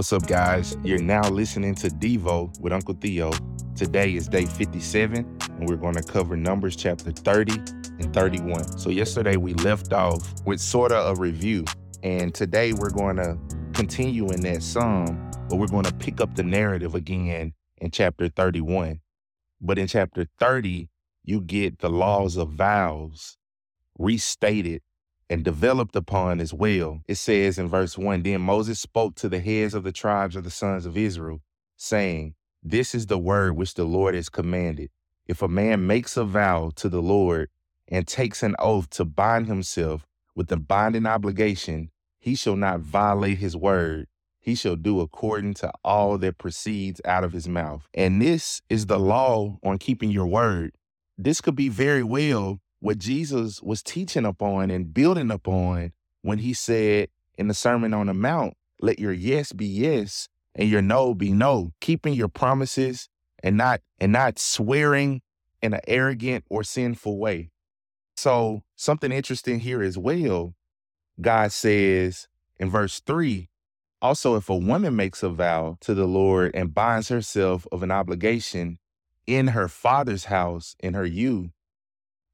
What's up, guys? You're now listening to Devo with Uncle Theo. Today is day 57, and we're going to cover Numbers chapter 30 and 31. So, yesterday we left off with sort of a review, and today we're going to continue in that psalm, but we're going to pick up the narrative again in chapter 31. But in chapter 30, you get the laws of vows restated and developed upon as well. It says in verse 1 Then Moses spoke to the heads of the tribes of the sons of Israel, saying, This is the word which the Lord has commanded. If a man makes a vow to the Lord and takes an oath to bind himself with a binding obligation, he shall not violate his word. He shall do according to all that proceeds out of his mouth. And this is the law on keeping your word. This could be very well what Jesus was teaching upon and building upon when he said in the Sermon on the Mount, let your yes be yes and your no be no, keeping your promises and not and not swearing in an arrogant or sinful way. So something interesting here as well. God says in verse 3, also if a woman makes a vow to the Lord and binds herself of an obligation in her father's house in her youth,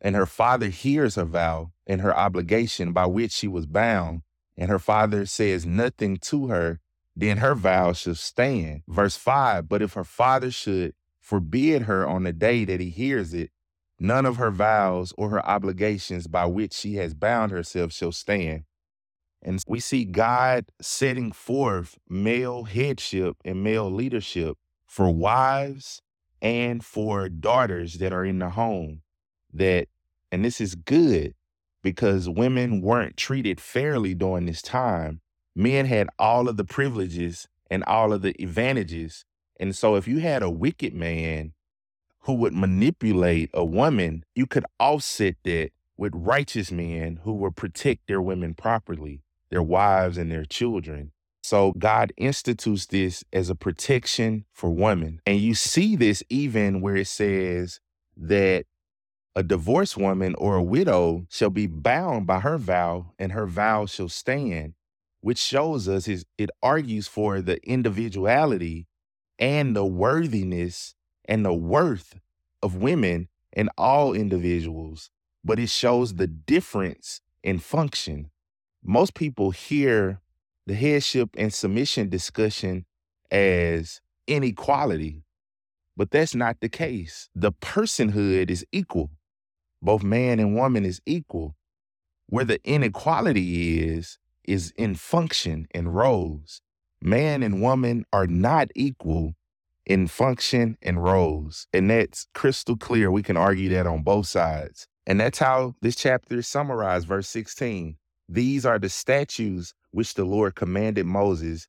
and her father hears her vow and her obligation by which she was bound, and her father says nothing to her, then her vow shall stand. Verse 5 But if her father should forbid her on the day that he hears it, none of her vows or her obligations by which she has bound herself shall stand. And we see God setting forth male headship and male leadership for wives and for daughters that are in the home that, and this is good because women weren't treated fairly during this time. Men had all of the privileges and all of the advantages. And so if you had a wicked man who would manipulate a woman, you could offset that with righteous men who would protect their women properly, their wives and their children. So God institutes this as a protection for women. And you see this even where it says that a divorced woman or a widow shall be bound by her vow, and her vow shall stand, which shows us is it argues for the individuality and the worthiness and the worth of women and all individuals, but it shows the difference in function. Most people hear the headship and submission discussion as inequality, but that's not the case. The personhood is equal both man and woman is equal. Where the inequality is, is in function and roles. Man and woman are not equal in function and roles. And that's crystal clear. We can argue that on both sides. And that's how this chapter is summarized, verse 16. These are the statutes which the Lord commanded Moses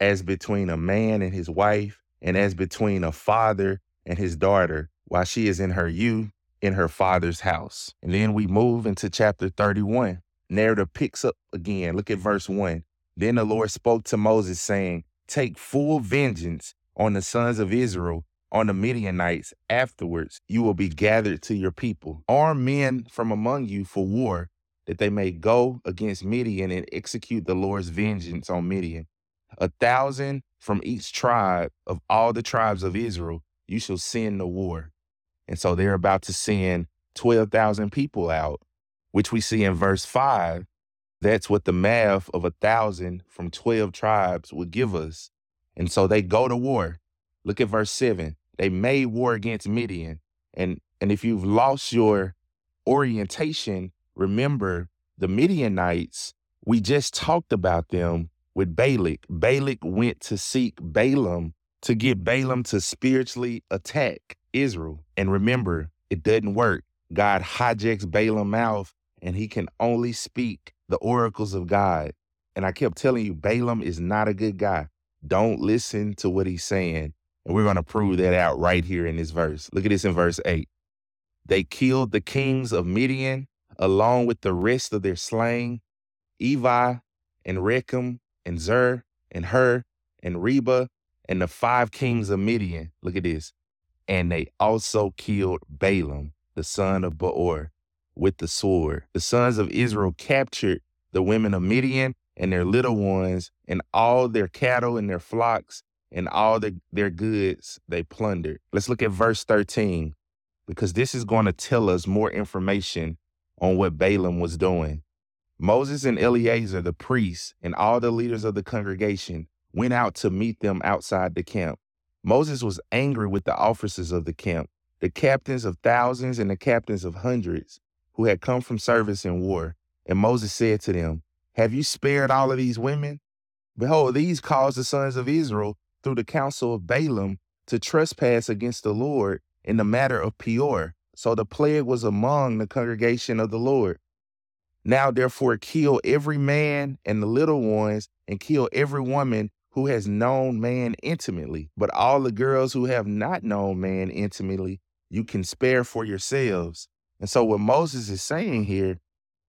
as between a man and his wife, and as between a father and his daughter, while she is in her youth, in her father's house. And then we move into chapter 31. Narrative picks up again. Look at verse 1. Then the Lord spoke to Moses, saying, Take full vengeance on the sons of Israel, on the Midianites. Afterwards, you will be gathered to your people. Arm men from among you for war, that they may go against Midian and execute the Lord's vengeance on Midian. A thousand from each tribe of all the tribes of Israel you shall send to war. And so they're about to send 12,000 people out, which we see in verse 5. That's what the math of a thousand from 12 tribes would give us. And so they go to war. Look at verse 7. They made war against Midian. And, and if you've lost your orientation, remember the Midianites, we just talked about them with Balak. Balak went to seek Balaam to get Balaam to spiritually attack Israel. And remember, it doesn't work. God hijacks Balaam's mouth and he can only speak the oracles of God. And I kept telling you, Balaam is not a good guy. Don't listen to what he's saying. And we're going to prove that out right here in this verse. Look at this in verse 8. They killed the kings of Midian along with the rest of their slain, Evi and Rekem and Zer and Hur and Reba and the five kings of Midian. Look at this and they also killed Balaam, the son of Beor, with the sword. The sons of Israel captured the women of Midian and their little ones, and all their cattle and their flocks, and all the, their goods they plundered. Let's look at verse 13, because this is going to tell us more information on what Balaam was doing. Moses and Eleazar, the priests, and all the leaders of the congregation went out to meet them outside the camp. Moses was angry with the officers of the camp, the captains of thousands and the captains of hundreds, who had come from service in war. And Moses said to them, Have you spared all of these women? Behold, these caused the sons of Israel through the counsel of Balaam to trespass against the Lord in the matter of Peor. So the plague was among the congregation of the Lord. Now, therefore, kill every man and the little ones, and kill every woman who has known man intimately. But all the girls who have not known man intimately, you can spare for yourselves. And so, what Moses is saying here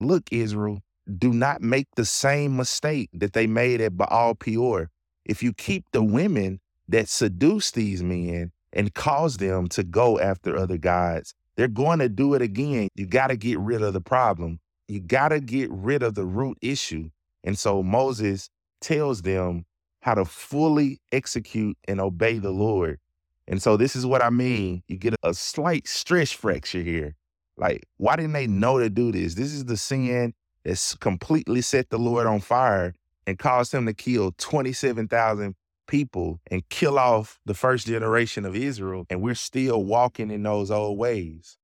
look, Israel, do not make the same mistake that they made at Baal Peor. If you keep the women that seduce these men and cause them to go after other gods, they're going to do it again. You got to get rid of the problem you got to get rid of the root issue. And so Moses tells them how to fully execute and obey the Lord. And so this is what I mean. You get a slight stress fracture here. Like, why didn't they know to do this? This is the sin that's completely set the Lord on fire and caused him to kill 27,000 people and kill off the first generation of Israel. And we're still walking in those old ways.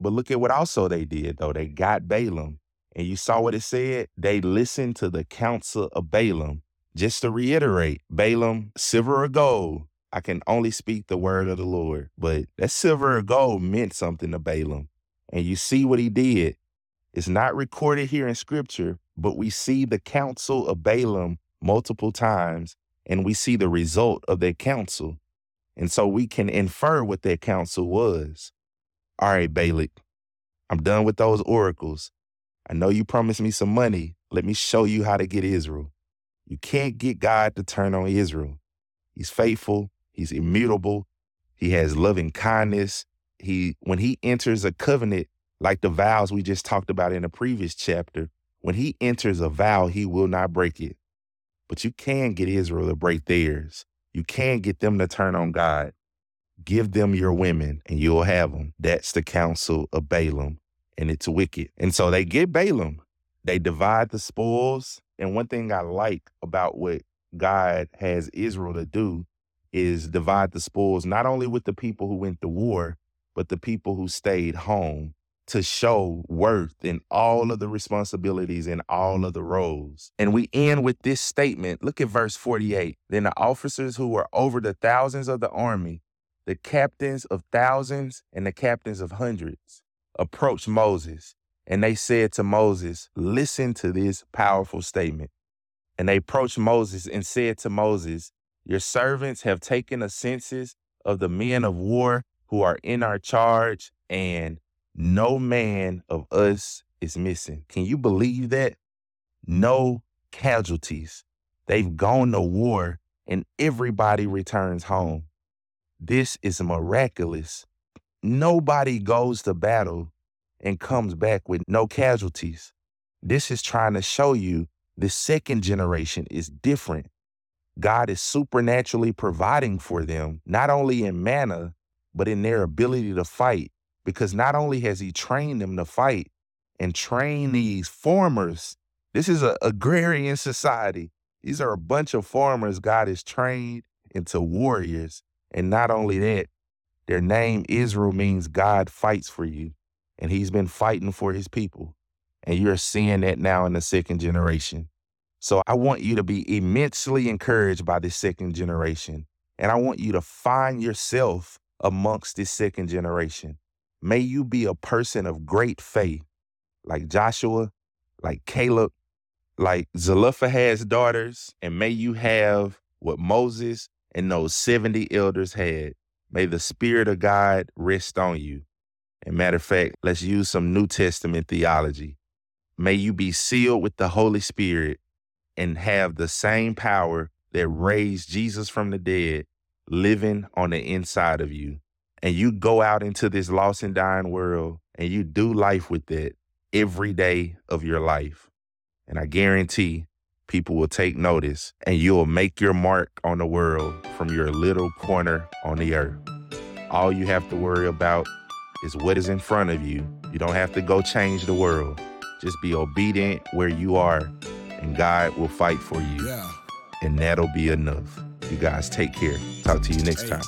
But look at what also they did, though. They got Balaam. And you saw what it said? They listened to the counsel of Balaam. Just to reiterate, Balaam, silver or gold, I can only speak the word of the Lord. But that silver or gold meant something to Balaam. And you see what he did. It's not recorded here in scripture, but we see the counsel of Balaam multiple times, and we see the result of that counsel. And so we can infer what that counsel was. All right, Balak, I'm done with those oracles. I know you promised me some money. Let me show you how to get Israel. You can't get God to turn on Israel. He's faithful, he's immutable, he has loving kindness. He when he enters a covenant like the vows we just talked about in the previous chapter, when he enters a vow, he will not break it. But you can get Israel to break theirs. You can get them to turn on God. Give them your women and you'll have them. That's the counsel of Balaam, and it's wicked. And so they get Balaam. They divide the spoils. And one thing I like about what God has Israel to do is divide the spoils, not only with the people who went to war, but the people who stayed home to show worth in all of the responsibilities and all of the roles. And we end with this statement. Look at verse 48. Then the officers who were over the thousands of the army the captains of thousands and the captains of hundreds approached Moses and they said to Moses, Listen to this powerful statement. And they approached Moses and said to Moses, Your servants have taken a census of the men of war who are in our charge, and no man of us is missing. Can you believe that? No casualties. They've gone to war and everybody returns home. This is miraculous. Nobody goes to battle and comes back with no casualties. This is trying to show you the second generation is different. God is supernaturally providing for them, not only in manna, but in their ability to fight. Because not only has He trained them to fight and train these farmers, this is an agrarian society. These are a bunch of farmers God has trained into warriors. And not only that, their name Israel means God fights for you. And he's been fighting for his people. And you're seeing that now in the second generation. So I want you to be immensely encouraged by this second generation. And I want you to find yourself amongst this second generation. May you be a person of great faith, like Joshua, like Caleb, like Zelophehad's daughters, and may you have what Moses and those 70 elders had. May the Spirit of God rest on you. And matter of fact, let's use some New Testament theology. May you be sealed with the Holy Spirit and have the same power that raised Jesus from the dead living on the inside of you. And you go out into this lost and dying world and you do life with it every day of your life. And I guarantee people will take notice, and you'll make your mark on the world from your little corner on the earth. All you have to worry about is what is in front of you. You don't have to go change the world. Just be obedient where you are, and God will fight for you. Yeah. And that'll be enough. You guys take care. Talk to you next time.